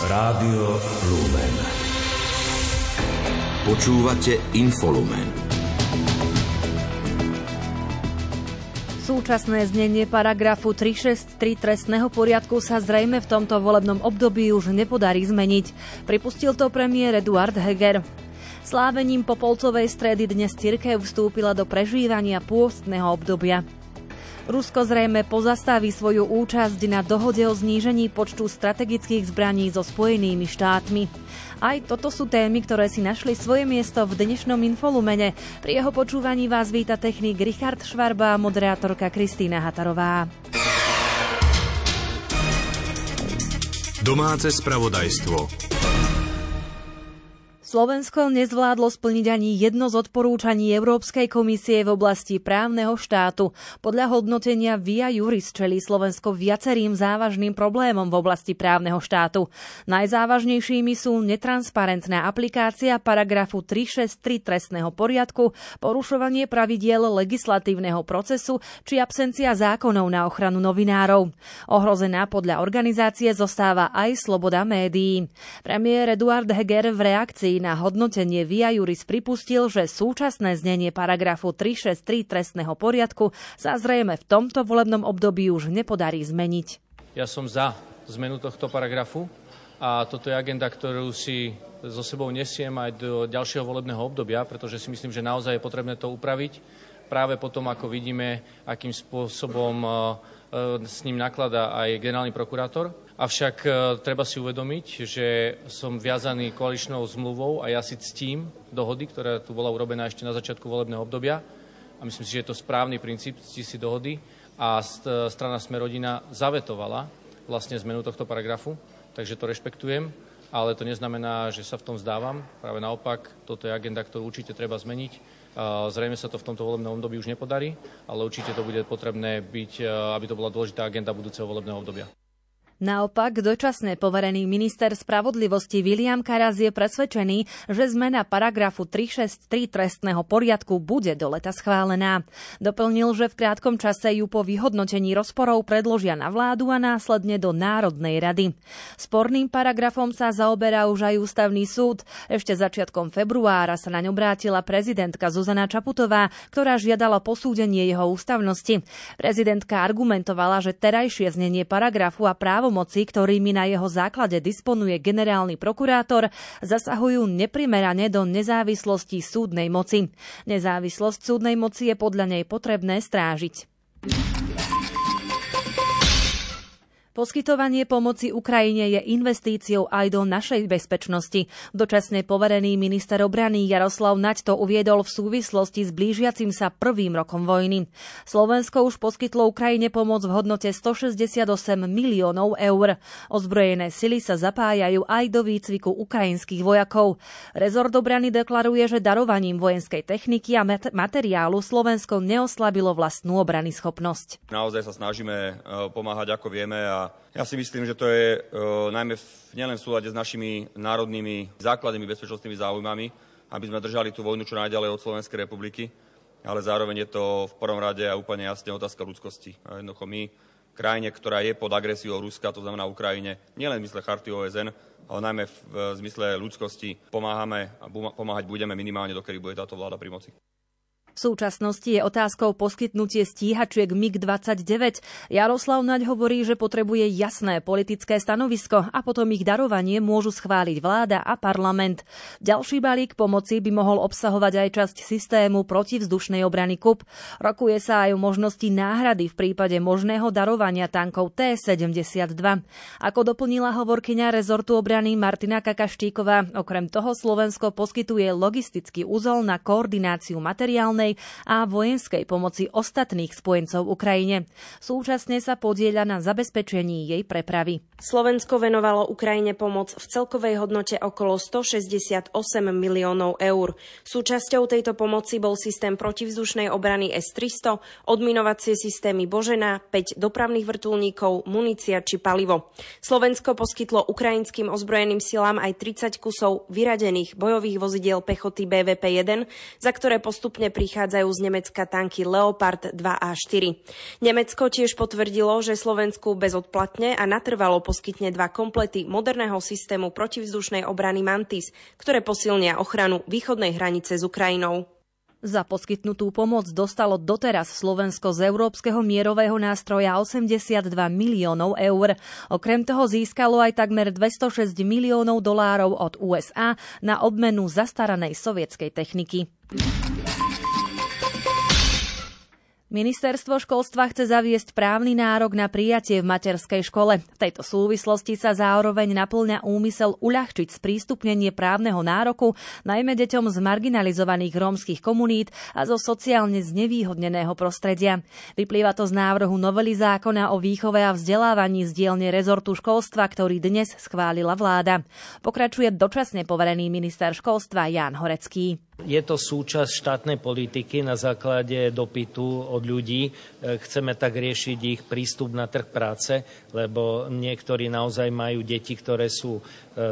Rádio Lumen. Počúvate Infolumen. Súčasné znenie paragrafu 363 trestného poriadku sa zrejme v tomto volebnom období už nepodarí zmeniť. Pripustil to premiér Eduard Heger. Slávením Popolcovej stredy dnes cirkev vstúpila do prežívania pôstneho obdobia. Rusko zrejme pozastaví svoju účasť na dohode o znížení počtu strategických zbraní so Spojenými štátmi. Aj toto sú témy, ktoré si našli svoje miesto v dnešnom infolumene. Pri jeho počúvaní vás víta technik Richard Švarba a moderátorka Kristýna Hatarová. Domáce spravodajstvo. Slovensko nezvládlo splniť ani jedno z odporúčaní Európskej komisie v oblasti právneho štátu. Podľa hodnotenia Via Juris čelí Slovensko viacerým závažným problémom v oblasti právneho štátu. Najzávažnejšími sú netransparentná aplikácia paragrafu 363 trestného poriadku, porušovanie pravidiel legislatívneho procesu či absencia zákonov na ochranu novinárov. Ohrozená podľa organizácie zostáva aj sloboda médií. Premiér Eduard Heger v reakcii na hodnotenie Via Juris pripustil, že súčasné znenie paragrafu 363 trestného poriadku sa zrejme v tomto volebnom období už nepodarí zmeniť. Ja som za zmenu tohto paragrafu a toto je agenda, ktorú si so sebou nesiem aj do ďalšieho volebného obdobia, pretože si myslím, že naozaj je potrebné to upraviť práve potom, ako vidíme, akým spôsobom s ním nakladá aj generálny prokurátor. Avšak e, treba si uvedomiť, že som viazaný koaličnou zmluvou a ja si ctím dohody, ktorá tu bola urobená ešte na začiatku volebného obdobia. A myslím si, že je to správny princíp, ctí si dohody. A strana Smerodina zavetovala vlastne zmenu tohto paragrafu, takže to rešpektujem, ale to neznamená, že sa v tom vzdávam. Práve naopak, toto je agenda, ktorú určite treba zmeniť. Zrejme sa to v tomto volebnom období už nepodarí, ale určite to bude potrebné byť, aby to bola dôležitá agenda budúceho volebného obdobia. Naopak, dočasne poverený minister spravodlivosti William Karas je presvedčený, že zmena paragrafu 363 trestného poriadku bude do leta schválená. Doplnil, že v krátkom čase ju po vyhodnotení rozporov predložia na vládu a následne do Národnej rady. Sporným paragrafom sa zaoberá už aj ústavný súd. Ešte začiatkom februára sa naň obrátila prezidentka Zuzana Čaputová, ktorá žiadala posúdenie jeho ústavnosti. Prezidentka argumentovala, že terajšie znenie paragrafu a právo právomoci, ktorými na jeho základe disponuje generálny prokurátor, zasahujú neprimerane do nezávislosti súdnej moci. Nezávislosť súdnej moci je podľa nej potrebné strážiť. Poskytovanie pomoci Ukrajine je investíciou aj do našej bezpečnosti. Dočasne poverený minister obrany Jaroslav Naď to uviedol v súvislosti s blížiacim sa prvým rokom vojny. Slovensko už poskytlo Ukrajine pomoc v hodnote 168 miliónov eur. Ozbrojené sily sa zapájajú aj do výcviku ukrajinských vojakov. Rezort obrany deklaruje, že darovaním vojenskej techniky a materiálu Slovensko neoslabilo vlastnú obrany schopnosť. Naozaj sa snažíme eh, pomáhať ako vieme a ja si myslím, že to je uh, najmä v, nielen v súlade s našimi národnými základnými bezpečnostnými záujmami, aby sme držali tú vojnu čo najďalej od Slovenskej republiky, ale zároveň je to v prvom rade a úplne jasne otázka ľudskosti. A jednoducho my, krajine, ktorá je pod agresiou Ruska, to znamená Ukrajine, nielen v zmysle charty OSN, ale najmä v, v zmysle ľudskosti pomáhame a pomáhať budeme minimálne, dokedy bude táto vláda pri moci. Súčasnosti je otázkou poskytnutie stíhačiek MiG-29. Jaroslav Naď hovorí, že potrebuje jasné politické stanovisko a potom ich darovanie môžu schváliť vláda a parlament. Ďalší balík pomoci by mohol obsahovať aj časť systému protivzdušnej obrany KUP. Rokuje sa aj o možnosti náhrady v prípade možného darovania tankov T-72. Ako doplnila hovorkyňa rezortu obrany Martina Kakaštíková, okrem toho Slovensko poskytuje logistický úzol na koordináciu materiálnej civilnej a vojenskej pomoci ostatných spojencov Ukrajine. Súčasne sa podieľa na zabezpečení jej prepravy. Slovensko venovalo Ukrajine pomoc v celkovej hodnote okolo 168 miliónov eur. Súčasťou tejto pomoci bol systém protivzdušnej obrany S-300, odminovacie systémy Božena, 5 dopravných vrtulníkov, munícia či palivo. Slovensko poskytlo ukrajinským ozbrojeným silám aj 30 kusov vyradených bojových vozidiel pechoty BVP-1, za ktoré postupne pri prichádzajú z Nemecka tanky Leopard 2 a 4. Nemecko tiež potvrdilo, že Slovensku bezodplatne a natrvalo poskytne dva komplety moderného systému protivzdušnej obrany Mantis, ktoré posilnia ochranu východnej hranice s Ukrajinou. Za poskytnutú pomoc dostalo doteraz Slovensko z Európskeho mierového nástroja 82 miliónov eur. Okrem toho získalo aj takmer 206 miliónov dolárov od USA na obmenu zastaranej sovietskej techniky. Ministerstvo školstva chce zaviesť právny nárok na prijatie v materskej škole. V tejto súvislosti sa zároveň naplňa úmysel uľahčiť sprístupnenie právneho nároku najmä deťom z marginalizovaných rómskych komunít a zo sociálne znevýhodneného prostredia. Vyplýva to z návrhu novely zákona o výchove a vzdelávaní z dielne rezortu školstva, ktorý dnes schválila vláda. Pokračuje dočasne poverený minister školstva Jan Horecký. Je to súčasť štátnej politiky na základe dopytu od ľudí. E, chceme tak riešiť ich prístup na trh práce, lebo niektorí naozaj majú deti, ktoré sú e,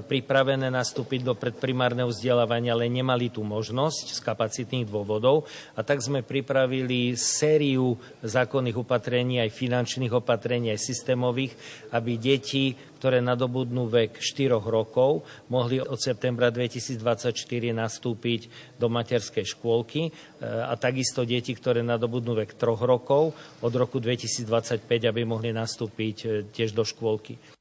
pripravené nastúpiť do predprimárneho vzdelávania, ale nemali tú možnosť z kapacitných dôvodov. A tak sme pripravili sériu zákonných opatrení, aj finančných opatrení, aj systémových, aby deti ktoré nadobudnú vek 4 rokov, mohli od septembra 2024 nastúpiť do materskej škôlky e, a takisto deti, ktoré nadobudnú vek 3 rokov, od roku 2025, aby mohli nastúpiť e, tiež do škôlky.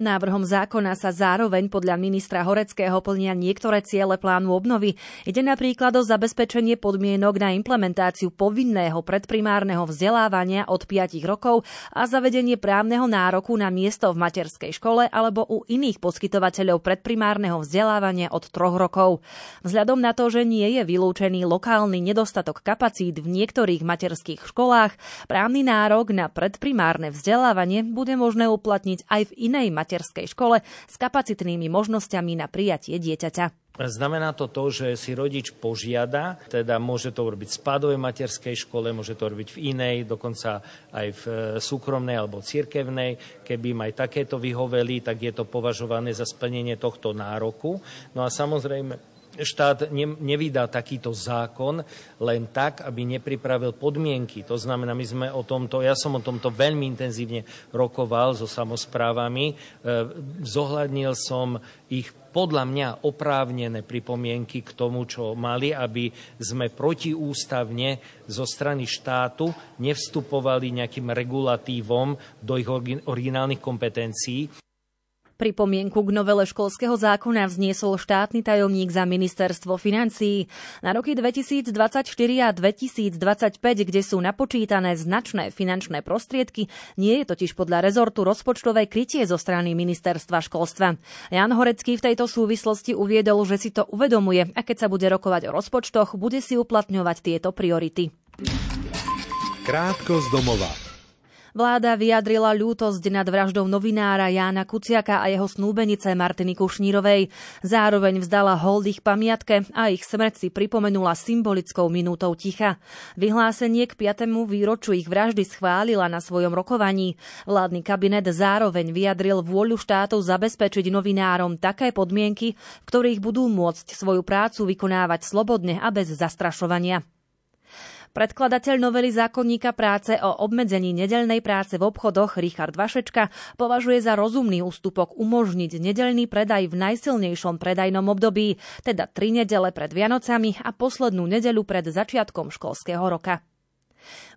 Návrhom zákona sa zároveň podľa ministra Horeckého plnia niektoré ciele plánu obnovy. Ide napríklad o zabezpečenie podmienok na implementáciu povinného predprimárneho vzdelávania od 5 rokov a zavedenie právneho nároku na miesto v materskej škole alebo u iných poskytovateľov predprimárneho vzdelávania od 3 rokov. Vzhľadom na to, že nie je vylúčený lokálny nedostatok kapacít v niektorých materských školách, právny nárok na predprimárne vzdelávanie bude možné uplatniť aj v inej materskej materskej škole s kapacitnými možnosťami na prijatie dieťaťa. Znamená to to, že si rodič požiada, teda môže to urobiť v spádovej materskej škole, môže to robiť v inej, dokonca aj v e, súkromnej alebo cirkevnej. Keby im aj takéto vyhoveli, tak je to považované za splnenie tohto nároku. No a samozrejme, štát ne, nevydá takýto zákon len tak, aby nepripravil podmienky. To znamená, my sme o tomto, ja som o tomto veľmi intenzívne rokoval so samozprávami, e, zohľadnil som ich podľa mňa oprávnené pripomienky k tomu, čo mali, aby sme protiústavne zo strany štátu nevstupovali nejakým regulatívom do ich originálnych kompetencií. Pripomienku k novele školského zákona vzniesol štátny tajomník za ministerstvo financií. Na roky 2024 a 2025, kde sú napočítané značné finančné prostriedky, nie je totiž podľa rezortu rozpočtové krytie zo strany ministerstva školstva. Jan Horecký v tejto súvislosti uviedol, že si to uvedomuje a keď sa bude rokovať o rozpočtoch, bude si uplatňovať tieto priority. Krátko z domova. Vláda vyjadrila ľútosť nad vraždou novinára Jána Kuciaka a jeho snúbenice Martiny Kušnírovej. Zároveň vzdala hold ich pamiatke a ich smrť si pripomenula symbolickou minútou ticha. Vyhlásenie k 5. výroču ich vraždy schválila na svojom rokovaní. Vládny kabinet zároveň vyjadril vôľu štátu zabezpečiť novinárom také podmienky, v ktorých budú môcť svoju prácu vykonávať slobodne a bez zastrašovania. Predkladateľ novely zákonníka práce o obmedzení nedelnej práce v obchodoch Richard Vašečka považuje za rozumný ústupok umožniť nedelný predaj v najsilnejšom predajnom období, teda tri nedele pred Vianocami a poslednú nedeľu pred začiatkom školského roka.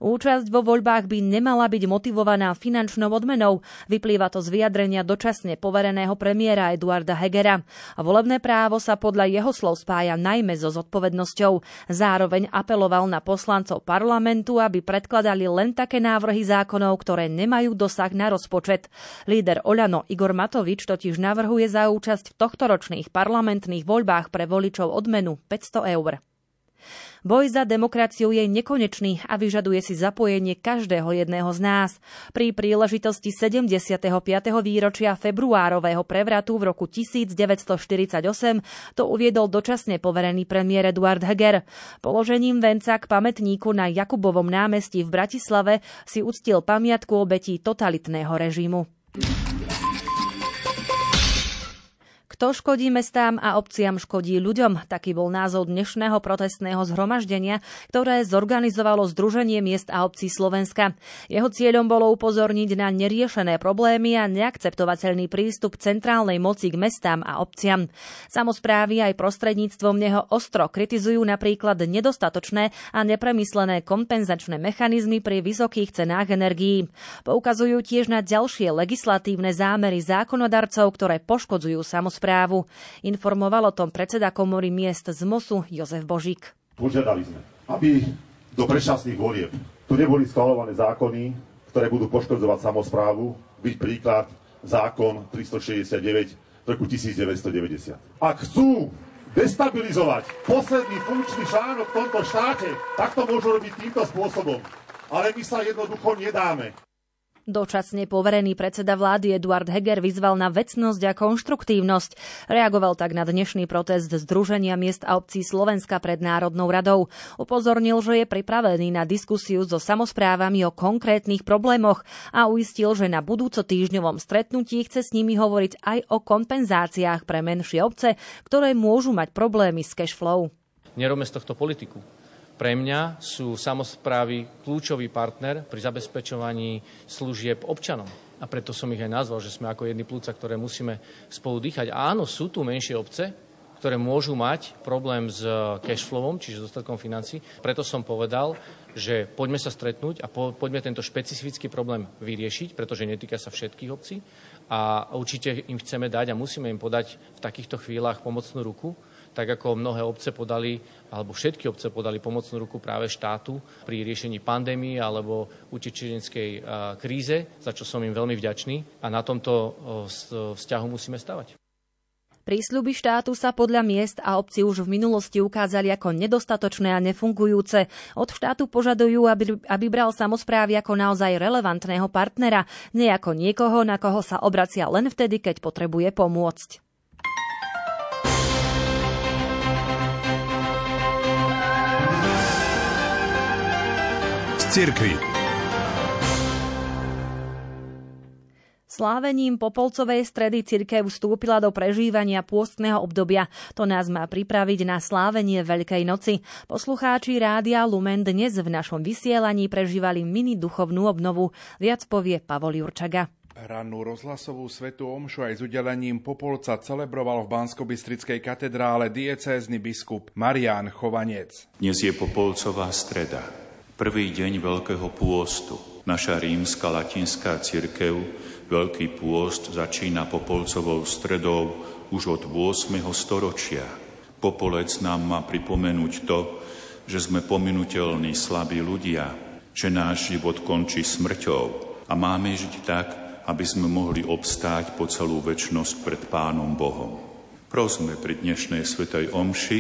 Účasť vo voľbách by nemala byť motivovaná finančnou odmenou. Vyplýva to z vyjadrenia dočasne povereného premiéra Eduarda Hegera. Volebné právo sa podľa jeho slov spája najmä so zodpovednosťou. Zároveň apeloval na poslancov parlamentu, aby predkladali len také návrhy zákonov, ktoré nemajú dosah na rozpočet. Líder Oľano Igor Matovič totiž navrhuje za účasť v tohtoročných parlamentných voľbách pre voličov odmenu 500 eur. Boj za demokraciu je nekonečný a vyžaduje si zapojenie každého jedného z nás. Pri príležitosti 75. výročia februárového prevratu v roku 1948 to uviedol dočasne poverený premiér Eduard Heger. Položením venca k pamätníku na Jakubovom námestí v Bratislave si uctil pamiatku obetí totalitného režimu. Kto škodí mestám a obciam škodí ľuďom? Taký bol názov dnešného protestného zhromaždenia, ktoré zorganizovalo Združenie miest a obcí Slovenska. Jeho cieľom bolo upozorniť na neriešené problémy a neakceptovateľný prístup centrálnej moci k mestám a obciam. Samozprávy aj prostredníctvom neho ostro kritizujú napríklad nedostatočné a nepremyslené kompenzačné mechanizmy pri vysokých cenách energií. Poukazujú tiež na ďalšie legislatívne zámery zákonodarcov, ktoré poškodzujú samozprávy správu. Informoval o tom predseda komory miest z MOSu Jozef Božík. Požiadali sme, aby do predčasných volieb tu neboli schvalované zákony, ktoré budú poškodzovať samozprávu, byť príklad zákon 369 roku 1990. Ak chcú destabilizovať posledný funkčný článok v tomto štáte, tak to môžu robiť týmto spôsobom. Ale my sa jednoducho nedáme. Dočasne poverený predseda vlády Eduard Heger vyzval na vecnosť a konštruktívnosť. Reagoval tak na dnešný protest Združenia miest a obcí Slovenska pred Národnou radou. Upozornil, že je pripravený na diskusiu so samozprávami o konkrétnych problémoch a uistil, že na budúco týždňovom stretnutí chce s nimi hovoriť aj o kompenzáciách pre menšie obce, ktoré môžu mať problémy s cashflow. Nerobme z tohto politiku. Pre mňa sú samozprávy kľúčový partner pri zabezpečovaní služieb občanom. A preto som ich aj nazval, že sme ako jedni plúca, ktoré musíme spolu dýchať. A áno, sú tu menšie obce, ktoré môžu mať problém s cashflowom, čiže s dostatkom financí. Preto som povedal, že poďme sa stretnúť a po, poďme tento špecifický problém vyriešiť, pretože netýka sa všetkých obcí a určite im chceme dať a musíme im podať v takýchto chvíľach pomocnú ruku tak ako mnohé obce podali, alebo všetky obce podali pomocnú ruku práve štátu pri riešení pandémie alebo utečeneckej kríze, za čo som im veľmi vďačný a na tomto vzťahu musíme stavať. Prísľuby štátu sa podľa miest a obcí už v minulosti ukázali ako nedostatočné a nefungujúce. Od štátu požadujú, aby, aby bral samozprávy ako naozaj relevantného partnera, nie ako niekoho, na koho sa obracia len vtedy, keď potrebuje pomôcť. Cirkvi. Slávením Popolcovej stredy cirkev vstúpila do prežívania pôstneho obdobia. To nás má pripraviť na slávenie Veľkej noci. Poslucháči Rádia Lumen dnes v našom vysielaní prežívali mini duchovnú obnovu. Viac povie Pavol Jurčaga. Rannú rozhlasovú svetu omšu aj s udelením Popolca celebroval v bansko katedrále diecézny biskup Marián Chovanec. Dnes je Popolcová streda prvý deň Veľkého pôstu. Naša rímska latinská cirkev Veľký pôst začína Popolcovou stredou už od 8. storočia. Popolec nám má pripomenúť to, že sme pominutelní slabí ľudia, že náš život končí smrťou a máme žiť tak, aby sme mohli obstáť po celú väčnosť pred Pánom Bohom. Prosme pri dnešnej Svetej Omši,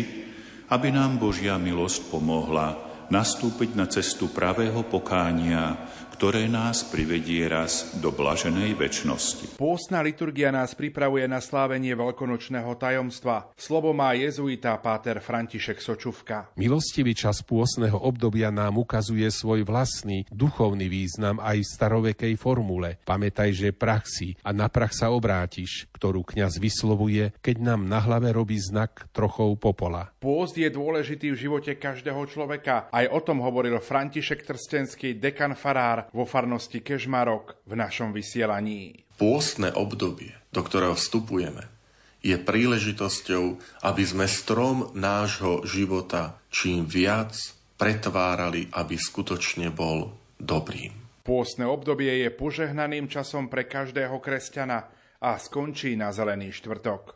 aby nám Božia milosť pomohla nastúpiť na cestu pravého pokánia, ktoré nás privedie raz do blaženej väčšnosti. Pôstna liturgia nás pripravuje na slávenie veľkonočného tajomstva. Slovo má jezuita páter František Sočuvka. Milostivý čas pôstneho obdobia nám ukazuje svoj vlastný duchovný význam aj v starovekej formule. Pamätaj, že praxi a na prach sa obrátiš, ktorú kňaz vyslovuje, keď nám na hlave robí znak trochou popola. Pôst je dôležitý v živote každého človeka. Aj o tom hovoril František Trstenský, dekan farár vo farnosti Kežmarok v našom vysielaní. Pôstne obdobie, do ktorého vstupujeme, je príležitosťou, aby sme strom nášho života čím viac pretvárali, aby skutočne bol dobrým. Pôstne obdobie je požehnaným časom pre každého kresťana a skončí na zelený štvrtok.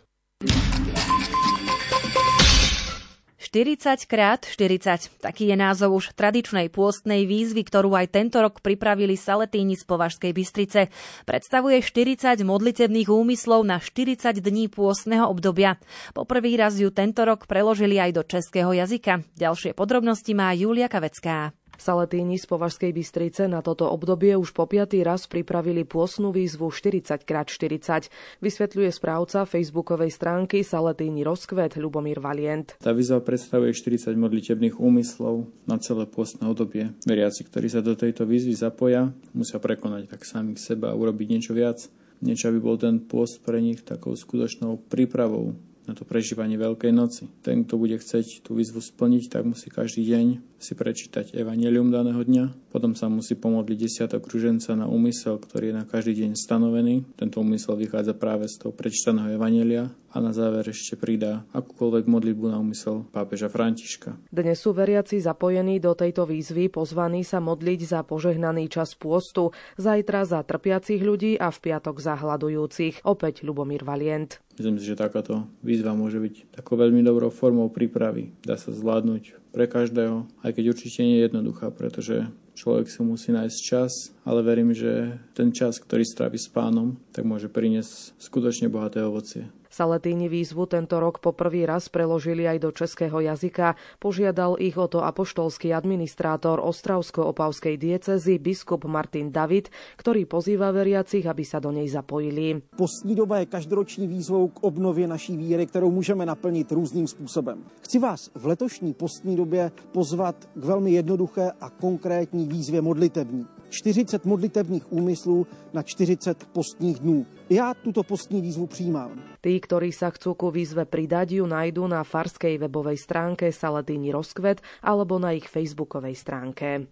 40 krát 40. Taký je názov už tradičnej pôstnej výzvy, ktorú aj tento rok pripravili Saletíni z Považskej Bystrice. Predstavuje 40 modlitebných úmyslov na 40 dní pôstneho obdobia. Poprvý raz ju tento rok preložili aj do českého jazyka. Ďalšie podrobnosti má Julia Kavecká. Saletíni z Považskej Bystrice na toto obdobie už po piatý raz pripravili pôsnu výzvu 40x40. Vysvetľuje správca facebookovej stránky Saletíni Rozkvet Ľubomír Valient. Tá výzva predstavuje 40 modlitebných úmyslov na celé pôstne obdobie. Veriaci, ktorí sa do tejto výzvy zapoja, musia prekonať tak samých seba a urobiť niečo viac niečo, aby bol ten pôst pre nich takou skutočnou prípravou na to prežívanie Veľkej noci. Ten, kto bude chceť tú výzvu splniť, tak musí každý deň si prečítať evanelium daného dňa, potom sa musí pomodliť desiatok kruženca na úmysel, ktorý je na každý deň stanovený. Tento úmysel vychádza práve z toho prečítaného evanelia a na záver ešte pridá akúkoľvek modlitbu na úmysel pápeža Františka. Dnes sú veriaci zapojení do tejto výzvy pozvaní sa modliť za požehnaný čas pôstu, zajtra za trpiacich ľudí a v piatok za hľadujúcich. Opäť Lubomír Valient. Myslím si, že takáto výzva môže byť takou veľmi dobrou formou prípravy. Dá sa zvládnuť pre každého, aj keď určite nie je jednoduchá, pretože človek si musí nájsť čas, ale verím, že ten čas, ktorý strávi s pánom, tak môže priniesť skutočne bohaté ovocie. Salatíni výzvu tento rok po prvý raz preložili aj do českého jazyka. Požiadal ich o to apoštolský administrátor Ostravsko-Opavskej diecezy biskup Martin David, ktorý pozýva veriacich, aby sa do nej zapojili. Postní doba je každoroční výzvou k obnově naší víry, kterou můžeme naplnit různým způsobem. Chci vás v letošní postní době pozvat k velmi jednoduché a konkrétní výzvě modlitební. 40 modlitevních úmyslů na 40 postních dnů. Ja túto postní výzvu príjmam. Tí, ktorí sa chcú ku výzve pridať, ju nájdú na farskej webovej stránke Saladini Rozkvet alebo na ich facebookovej stránke.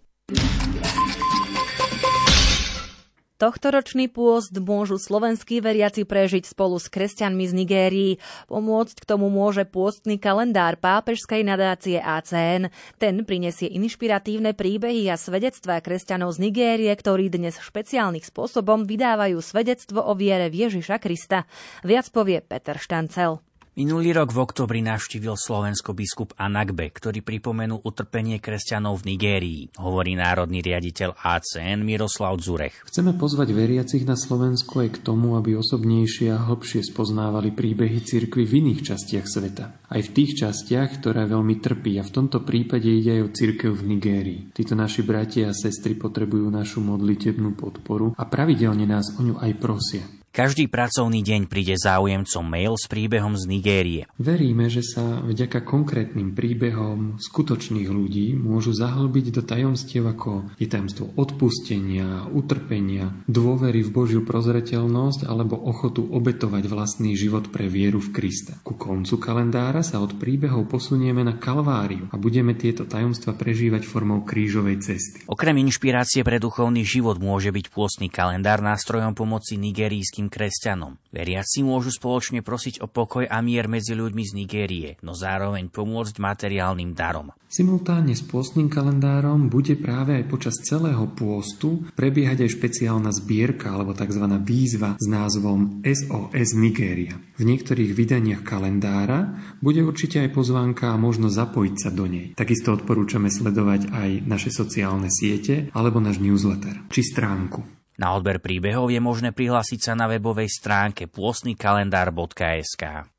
Tohtoročný pôst môžu slovenskí veriaci prežiť spolu s kresťanmi z Nigérii. Pomôcť k tomu môže pôstny kalendár pápežskej nadácie ACN. Ten prinesie inšpiratívne príbehy a svedectvá kresťanov z Nigérie, ktorí dnes špeciálnym spôsobom vydávajú svedectvo o viere v Ježiša Krista. Viac povie Peter Štancel. Minulý rok v oktobri navštívil Slovensko biskup Anagbe, ktorý pripomenul utrpenie kresťanov v Nigérii, hovorí národný riaditeľ ACN Miroslav Zurech. Chceme pozvať veriacich na Slovensku aj k tomu, aby osobnejšie a hlbšie spoznávali príbehy cirkvy v iných častiach sveta. Aj v tých častiach, ktoré veľmi trpí a v tomto prípade ide aj o cirkev v Nigérii. Títo naši bratia a sestry potrebujú našu modlitebnú podporu a pravidelne nás o ňu aj prosia. Každý pracovný deň príde záujemcom mail s príbehom z Nigérie. Veríme, že sa vďaka konkrétnym príbehom skutočných ľudí môžu zahlbiť do tajomstiev ako je tajomstvo odpustenia, utrpenia, dôvery v Božiu prozreteľnosť alebo ochotu obetovať vlastný život pre vieru v Krista. Ku koncu kalendára sa od príbehov posunieme na Kalváriu a budeme tieto tajomstva prežívať formou krížovej cesty. Okrem inšpirácie pre duchovný život môže byť pôstny kalendár nástrojom pomoci nigerijským všetkým kresťanom. Veriaci môžu spoločne prosiť o pokoj a mier medzi ľuďmi z Nigérie, no zároveň pomôcť materiálnym darom. Simultánne s pôstnym kalendárom bude práve aj počas celého pôstu prebiehať aj špeciálna zbierka alebo tzv. výzva s názvom SOS Nigéria. V niektorých vydaniach kalendára bude určite aj pozvánka a možno zapojiť sa do nej. Takisto odporúčame sledovať aj naše sociálne siete alebo náš newsletter či stránku. Na odber príbehov je možné prihlásiť sa na webovej stránke pôstnykalendár.sk.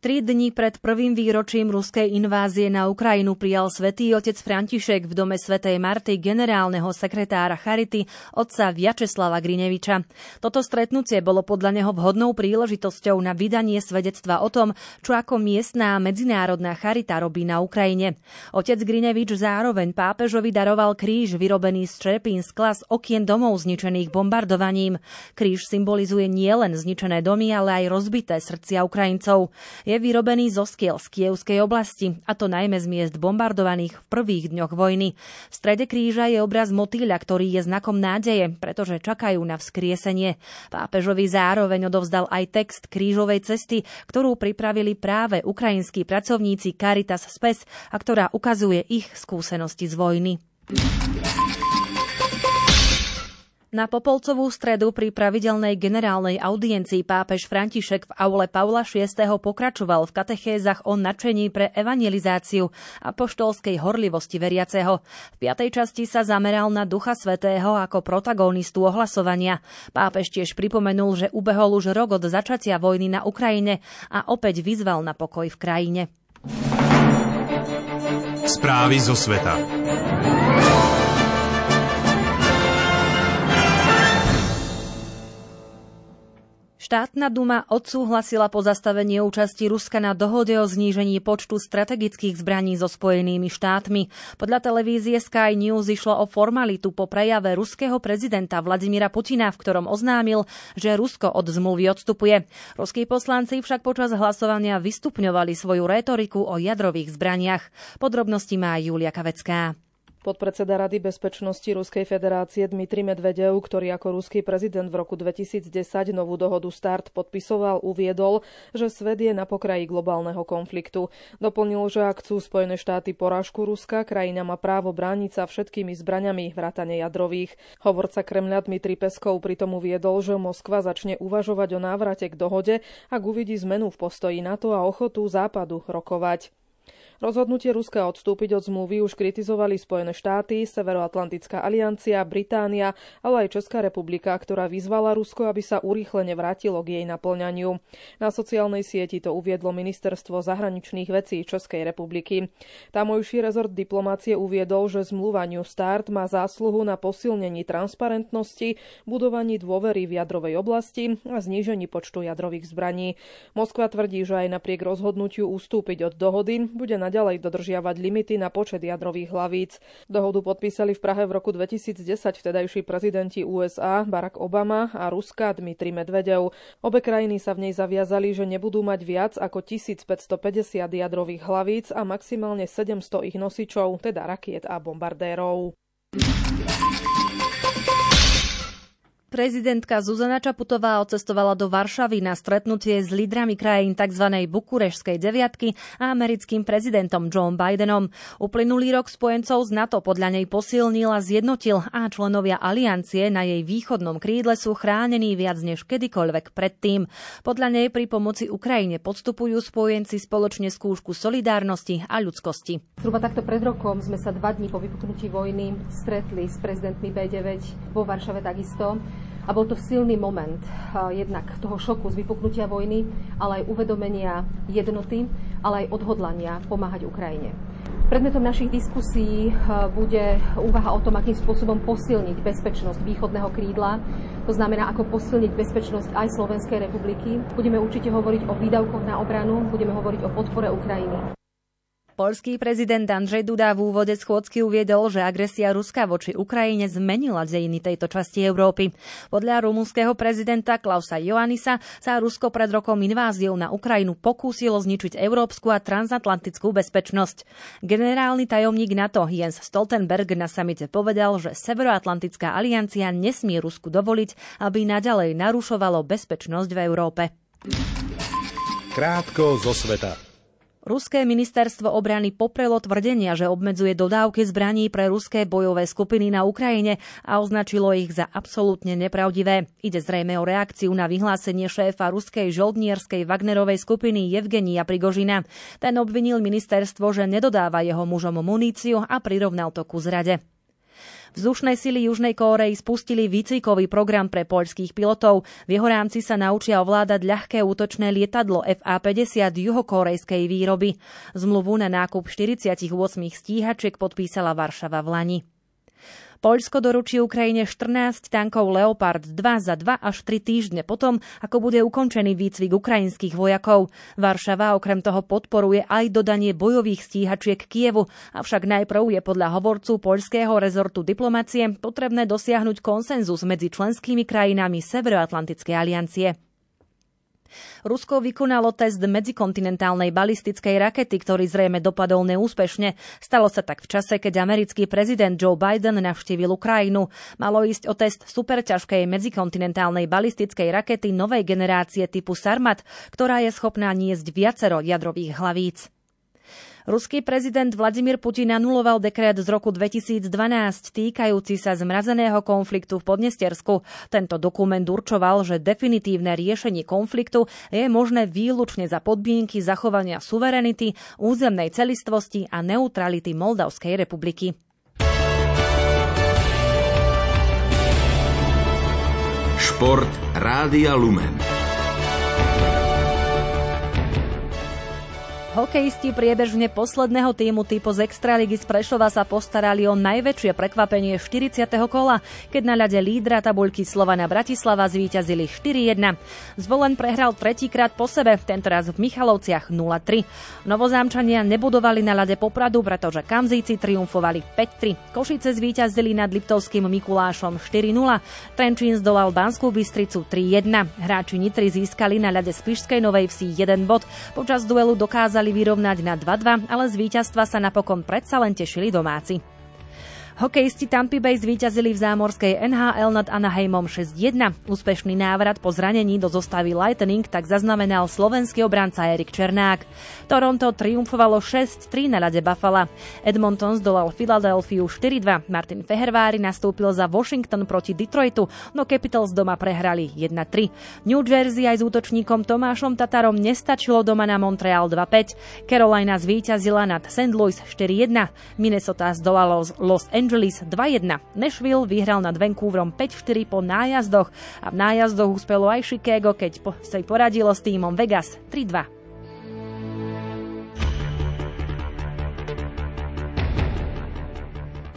Tri dni pred prvým výročím ruskej invázie na Ukrajinu prijal svätý otec František v dome svätej Marty generálneho sekretára Charity otca Vyačeslava Grineviča. Toto stretnutie bolo podľa neho vhodnou príležitosťou na vydanie svedectva o tom, čo ako miestná medzinárodná Charita robí na Ukrajine. Otec Grinevič zároveň pápežovi daroval kríž vyrobený z čerpín skla z okien domov zničených bombardovaním. Kríž symbolizuje nielen zničené domy, ale aj rozbité srdcia Ukrajincov je vyrobený zo skiel z Kievskej oblasti, a to najmä z miest bombardovaných v prvých dňoch vojny. V strede kríža je obraz motýľa, ktorý je znakom nádeje, pretože čakajú na vzkriesenie. Pápežovi zároveň odovzdal aj text krížovej cesty, ktorú pripravili práve ukrajinskí pracovníci Caritas Spes a ktorá ukazuje ich skúsenosti z vojny. Na Popolcovú stredu pri pravidelnej generálnej audiencii pápež František v aule Paula VI. pokračoval v katechézach o nadšení pre evangelizáciu a poštolskej horlivosti veriaceho. V piatej časti sa zameral na Ducha Svetého ako protagonistu ohlasovania. Pápež tiež pripomenul, že ubehol už rok od začatia vojny na Ukrajine a opäť vyzval na pokoj v krajine. Správy zo sveta. Štátna duma odsúhlasila pozastavenie účasti Ruska na dohode o znížení počtu strategických zbraní so Spojenými štátmi. Podľa televízie Sky News išlo o formalitu po prejave ruského prezidenta Vladimíra Putina, v ktorom oznámil, že Rusko od zmluvy odstupuje. Ruskí poslanci však počas hlasovania vystupňovali svoju rétoriku o jadrových zbraniach. Podrobnosti má Julia Kavecká. Podpredseda Rady bezpečnosti Ruskej federácie Dmitry Medvedev, ktorý ako ruský prezident v roku 2010 novú dohodu START podpisoval, uviedol, že svet je na pokraji globálneho konfliktu. Doplnil, že ak chcú Spojené štáty porážku Ruska, krajina má právo brániť sa všetkými zbraňami vrátane jadrových. Hovorca Kremľa Dmitry Peskov pritom uviedol, že Moskva začne uvažovať o návrate k dohode, ak uvidí zmenu v postoji NATO a ochotu Západu rokovať. Rozhodnutie Ruska odstúpiť od zmluvy už kritizovali Spojené štáty, Severoatlantická aliancia, Británia, ale aj Česká republika, ktorá vyzvala Rusko, aby sa urýchlene vrátilo k jej naplňaniu. Na sociálnej sieti to uviedlo ministerstvo zahraničných vecí Českej republiky. Tamojší rezort diplomácie uviedol, že zmluva New Start má zásluhu na posilnení transparentnosti, budovaní dôvery v jadrovej oblasti a znížení počtu jadrových zbraní. Moskva tvrdí, že aj napriek rozhodnutiu ustúpiť od dohody bude na naďalej dodržiavať limity na počet jadrových hlavíc. Dohodu podpísali v Prahe v roku 2010 vtedajší prezidenti USA Barack Obama a Ruska Dmitry Medvedev. Obe krajiny sa v nej zaviazali, že nebudú mať viac ako 1550 jadrových hlavíc a maximálne 700 ich nosičov, teda rakiet a bombardérov. Prezidentka Zuzana Čaputová odcestovala do Varšavy na stretnutie s lídrami krajín tzv. Bukurešskej deviatky a americkým prezidentom Joe Bidenom. Uplynulý rok spojencov z NATO podľa nej posilnil a zjednotil a členovia aliancie na jej východnom krídle sú chránení viac než kedykoľvek predtým. Podľa nej pri pomoci Ukrajine podstupujú spojenci spoločne skúšku solidárnosti a ľudskosti. Zhruba takto pred rokom sme sa dva dní po vypuknutí vojny stretli s prezidentmi B9 vo Varšave takisto. A bol to silný moment jednak toho šoku z vypuknutia vojny, ale aj uvedomenia jednoty, ale aj odhodlania pomáhať Ukrajine. Predmetom našich diskusí bude úvaha o tom, akým spôsobom posilniť bezpečnosť východného krídla, to znamená, ako posilniť bezpečnosť aj Slovenskej republiky. Budeme určite hovoriť o výdavkoch na obranu, budeme hovoriť o podpore Ukrajiny. Polský prezident Andrzej Duda v úvode schôdzky uviedol, že agresia Ruska voči Ukrajine zmenila dejiny tejto časti Európy. Podľa rumúnskeho prezidenta Klausa Joannisa sa Rusko pred rokom inváziou na Ukrajinu pokúsilo zničiť európsku a transatlantickú bezpečnosť. Generálny tajomník NATO Jens Stoltenberg na samite povedal, že Severoatlantická aliancia nesmie Rusku dovoliť, aby naďalej narušovalo bezpečnosť v Európe. Krátko zo sveta. Ruské ministerstvo obrany poprelo tvrdenia, že obmedzuje dodávky zbraní pre ruské bojové skupiny na Ukrajine a označilo ich za absolútne nepravdivé. Ide zrejme o reakciu na vyhlásenie šéfa ruskej žoldnierskej Wagnerovej skupiny Evgenia Prigožina. Ten obvinil ministerstvo, že nedodáva jeho mužom muníciu a prirovnal to ku zrade. Vzdušné sily Južnej Kórei spustili výcvikový program pre poľských pilotov. V jeho rámci sa naučia ovládať ľahké útočné lietadlo FA-50 juhokorejskej výroby. Zmluvu na nákup 48 stíhačiek podpísala Varšava v Lani. Poľsko doručí Ukrajine 14 tankov Leopard 2 za 2 až 3 týždne potom, ako bude ukončený výcvik ukrajinských vojakov. Varšava okrem toho podporuje aj dodanie bojových stíhačiek Kievu, avšak najprv je podľa hovorcu poľského rezortu diplomacie potrebné dosiahnuť konsenzus medzi členskými krajinami Severoatlantickej aliancie. Rusko vykonalo test medzikontinentálnej balistickej rakety, ktorý zrejme dopadol neúspešne. Stalo sa tak v čase, keď americký prezident Joe Biden navštívil Ukrajinu. Malo ísť o test superťažkej medzikontinentálnej balistickej rakety novej generácie typu Sarmat, ktorá je schopná niesť viacero jadrových hlavíc. Ruský prezident Vladimír Putin anuloval dekret z roku 2012 týkajúci sa zmrazeného konfliktu v Podnestersku. Tento dokument určoval, že definitívne riešenie konfliktu je možné výlučne za podmienky zachovania suverenity, územnej celistvosti a neutrality Moldavskej republiky. Šport Rádia Lumen. Hokejisti priebežne posledného týmu typu z Extraligy z Prešova sa postarali o najväčšie prekvapenie 40. kola, keď na ľade lídra tabuľky Slovana Bratislava zvíťazili 4-1. Zvolen prehral tretíkrát po sebe, tentoraz v Michalovciach 0-3. Novozámčania nebudovali na ľade Popradu, pretože Kamzíci triumfovali 5-3. Košice zvíťazili nad Liptovským Mikulášom 4-0. Trenčín zdolal Banskú Bystricu 3-1. Hráči Nitry získali na ľade Spišskej Novej Vsi 1 bod. Počas duelu dokázali dokázali vyrovnať na 2-2, ale z víťazstva sa napokon predsa len tešili domáci. Hokejisti Tampa Bay zvíťazili v zámorskej NHL nad Anaheimom 6-1. Úspešný návrat po zranení do zostavy Lightning tak zaznamenal slovenský obranca Erik Černák. Toronto triumfovalo 6-3 na ľade Buffalo. Edmonton zdolal Philadelphia 4-2. Martin Fehervári nastúpil za Washington proti Detroitu, no Capitals doma prehrali 1-3. New Jersey aj s útočníkom Tomášom Tatarom nestačilo doma na Montreal 2-5. Carolina zvíťazila nad St. Louis 4-1. Minnesota zdolalo Los Angeles Angeles 2-1. Nashville vyhral nad Vancouverom 5-4 po nájazdoch a v nájazdoch uspelo aj Chicago, keď sa poradilo s týmom Vegas 3-2.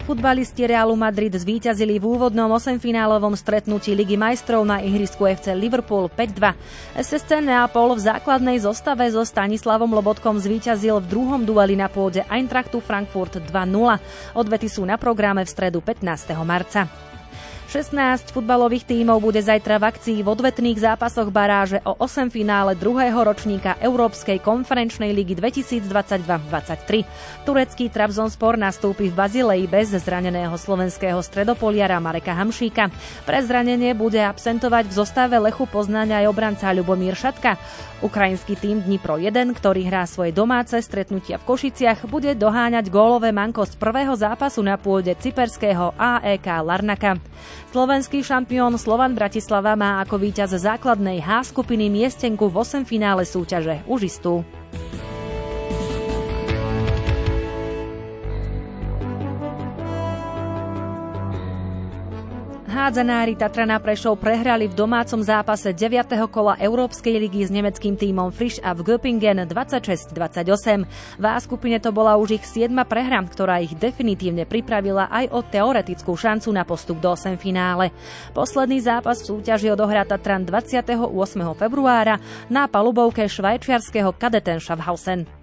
Futbalisti Realu Madrid zvíťazili v úvodnom osemfinálovom stretnutí Ligy majstrov na ihrisku FC Liverpool 5-2. SSC Neapol v základnej zostave so Stanislavom Lobotkom zvíťazil v druhom dueli na pôde Eintrachtu Frankfurt 2-0. Odvety sú na programe v stredu 15. marca. 16 futbalových tímov bude zajtra v akcii v odvetných zápasoch baráže o 8 finále druhého ročníka Európskej konferenčnej ligy 2022-23. Turecký Trabzonspor nastúpi v Bazilei bez zraneného slovenského stredopoliara Mareka Hamšíka. Pre zranenie bude absentovať v zostave Lechu Poznania aj obranca Ľubomír Šatka. Ukrajinský tým Dnipro 1, ktorý hrá svoje domáce stretnutia v Košiciach, bude doháňať gólové manko z prvého zápasu na pôde cyperského AEK Larnaka. Slovenský šampión Slovan Bratislava má ako víťaz základnej H skupiny miestenku v 8 finále súťaže už istú. Hádzanári Tatrana Prešov prehrali v domácom zápase 9. kola Európskej ligy s nemeckým tímom Frisch a v Göppingen 26-28. V skupine to bola už ich 7. prehra, ktorá ich definitívne pripravila aj o teoretickú šancu na postup do 8 finále. Posledný zápas v súťaži odohrá Tatran 28. februára na palubovke švajčiarského Kadeten Schaffhausen.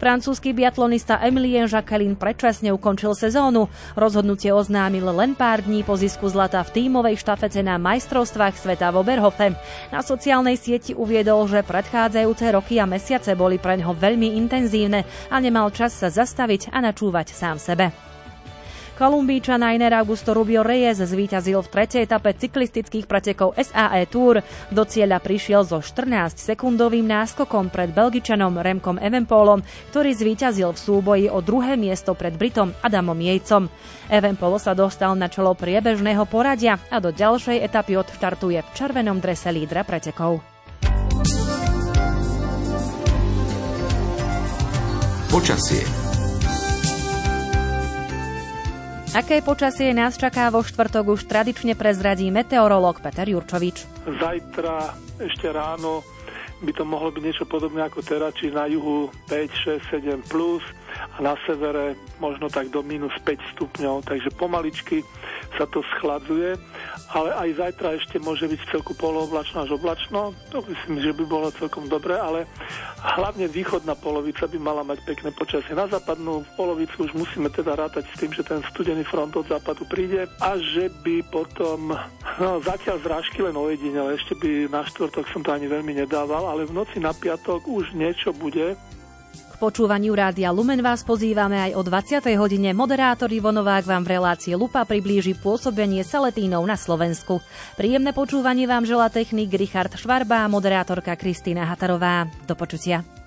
Francúzsky biatlonista Emilien Jacqueline predčasne ukončil sezónu. Rozhodnutie oznámil len pár dní po zisku zlata v tímovej štafete na majstrovstvách sveta v Oberhofe. Na sociálnej sieti uviedol, že predchádzajúce roky a mesiace boli pre ňo veľmi intenzívne a nemal čas sa zastaviť a načúvať sám sebe. Kolumbíčan Ainer Augusto Rubio Reyes zvíťazil v tretej etape cyklistických pretekov SAE Tour. Do cieľa prišiel so 14-sekundovým náskokom pred Belgičanom Remkom Evenpolom, ktorý zvíťazil v súboji o druhé miesto pred Britom Adamom Jejcom. Evenpolo sa dostal na čelo priebežného poradia a do ďalšej etapy odštartuje v červenom drese lídra pretekov. Počasie Aké počasie nás čaká vo štvrtok už tradične prezradí meteorológ Peter Jurčovič. Zajtra ešte ráno by to mohlo byť niečo podobné ako teraz, či na juhu 5, 6, 7 plus a na severe možno tak do minus 5 stupňov, takže pomaličky sa to schladzuje ale aj zajtra ešte môže byť celku polooblačno až oblačno. To myslím, že by bolo celkom dobré, ale hlavne východná polovica by mala mať pekné počasie. Na západnú polovicu už musíme teda rátať s tým, že ten studený front od západu príde a že by potom, no zatiaľ zrážky len ojedinele, ešte by na štvrtok som to ani veľmi nedával, ale v noci na piatok už niečo bude, počúvaniu Rádia Lumen vás pozývame aj o 20. hodine. Moderátor Ivo vám v relácii Lupa priblíži pôsobenie Saletínov na Slovensku. Príjemné počúvanie vám želá technik Richard Švarba a moderátorka Kristýna Hatarová. Do počutia.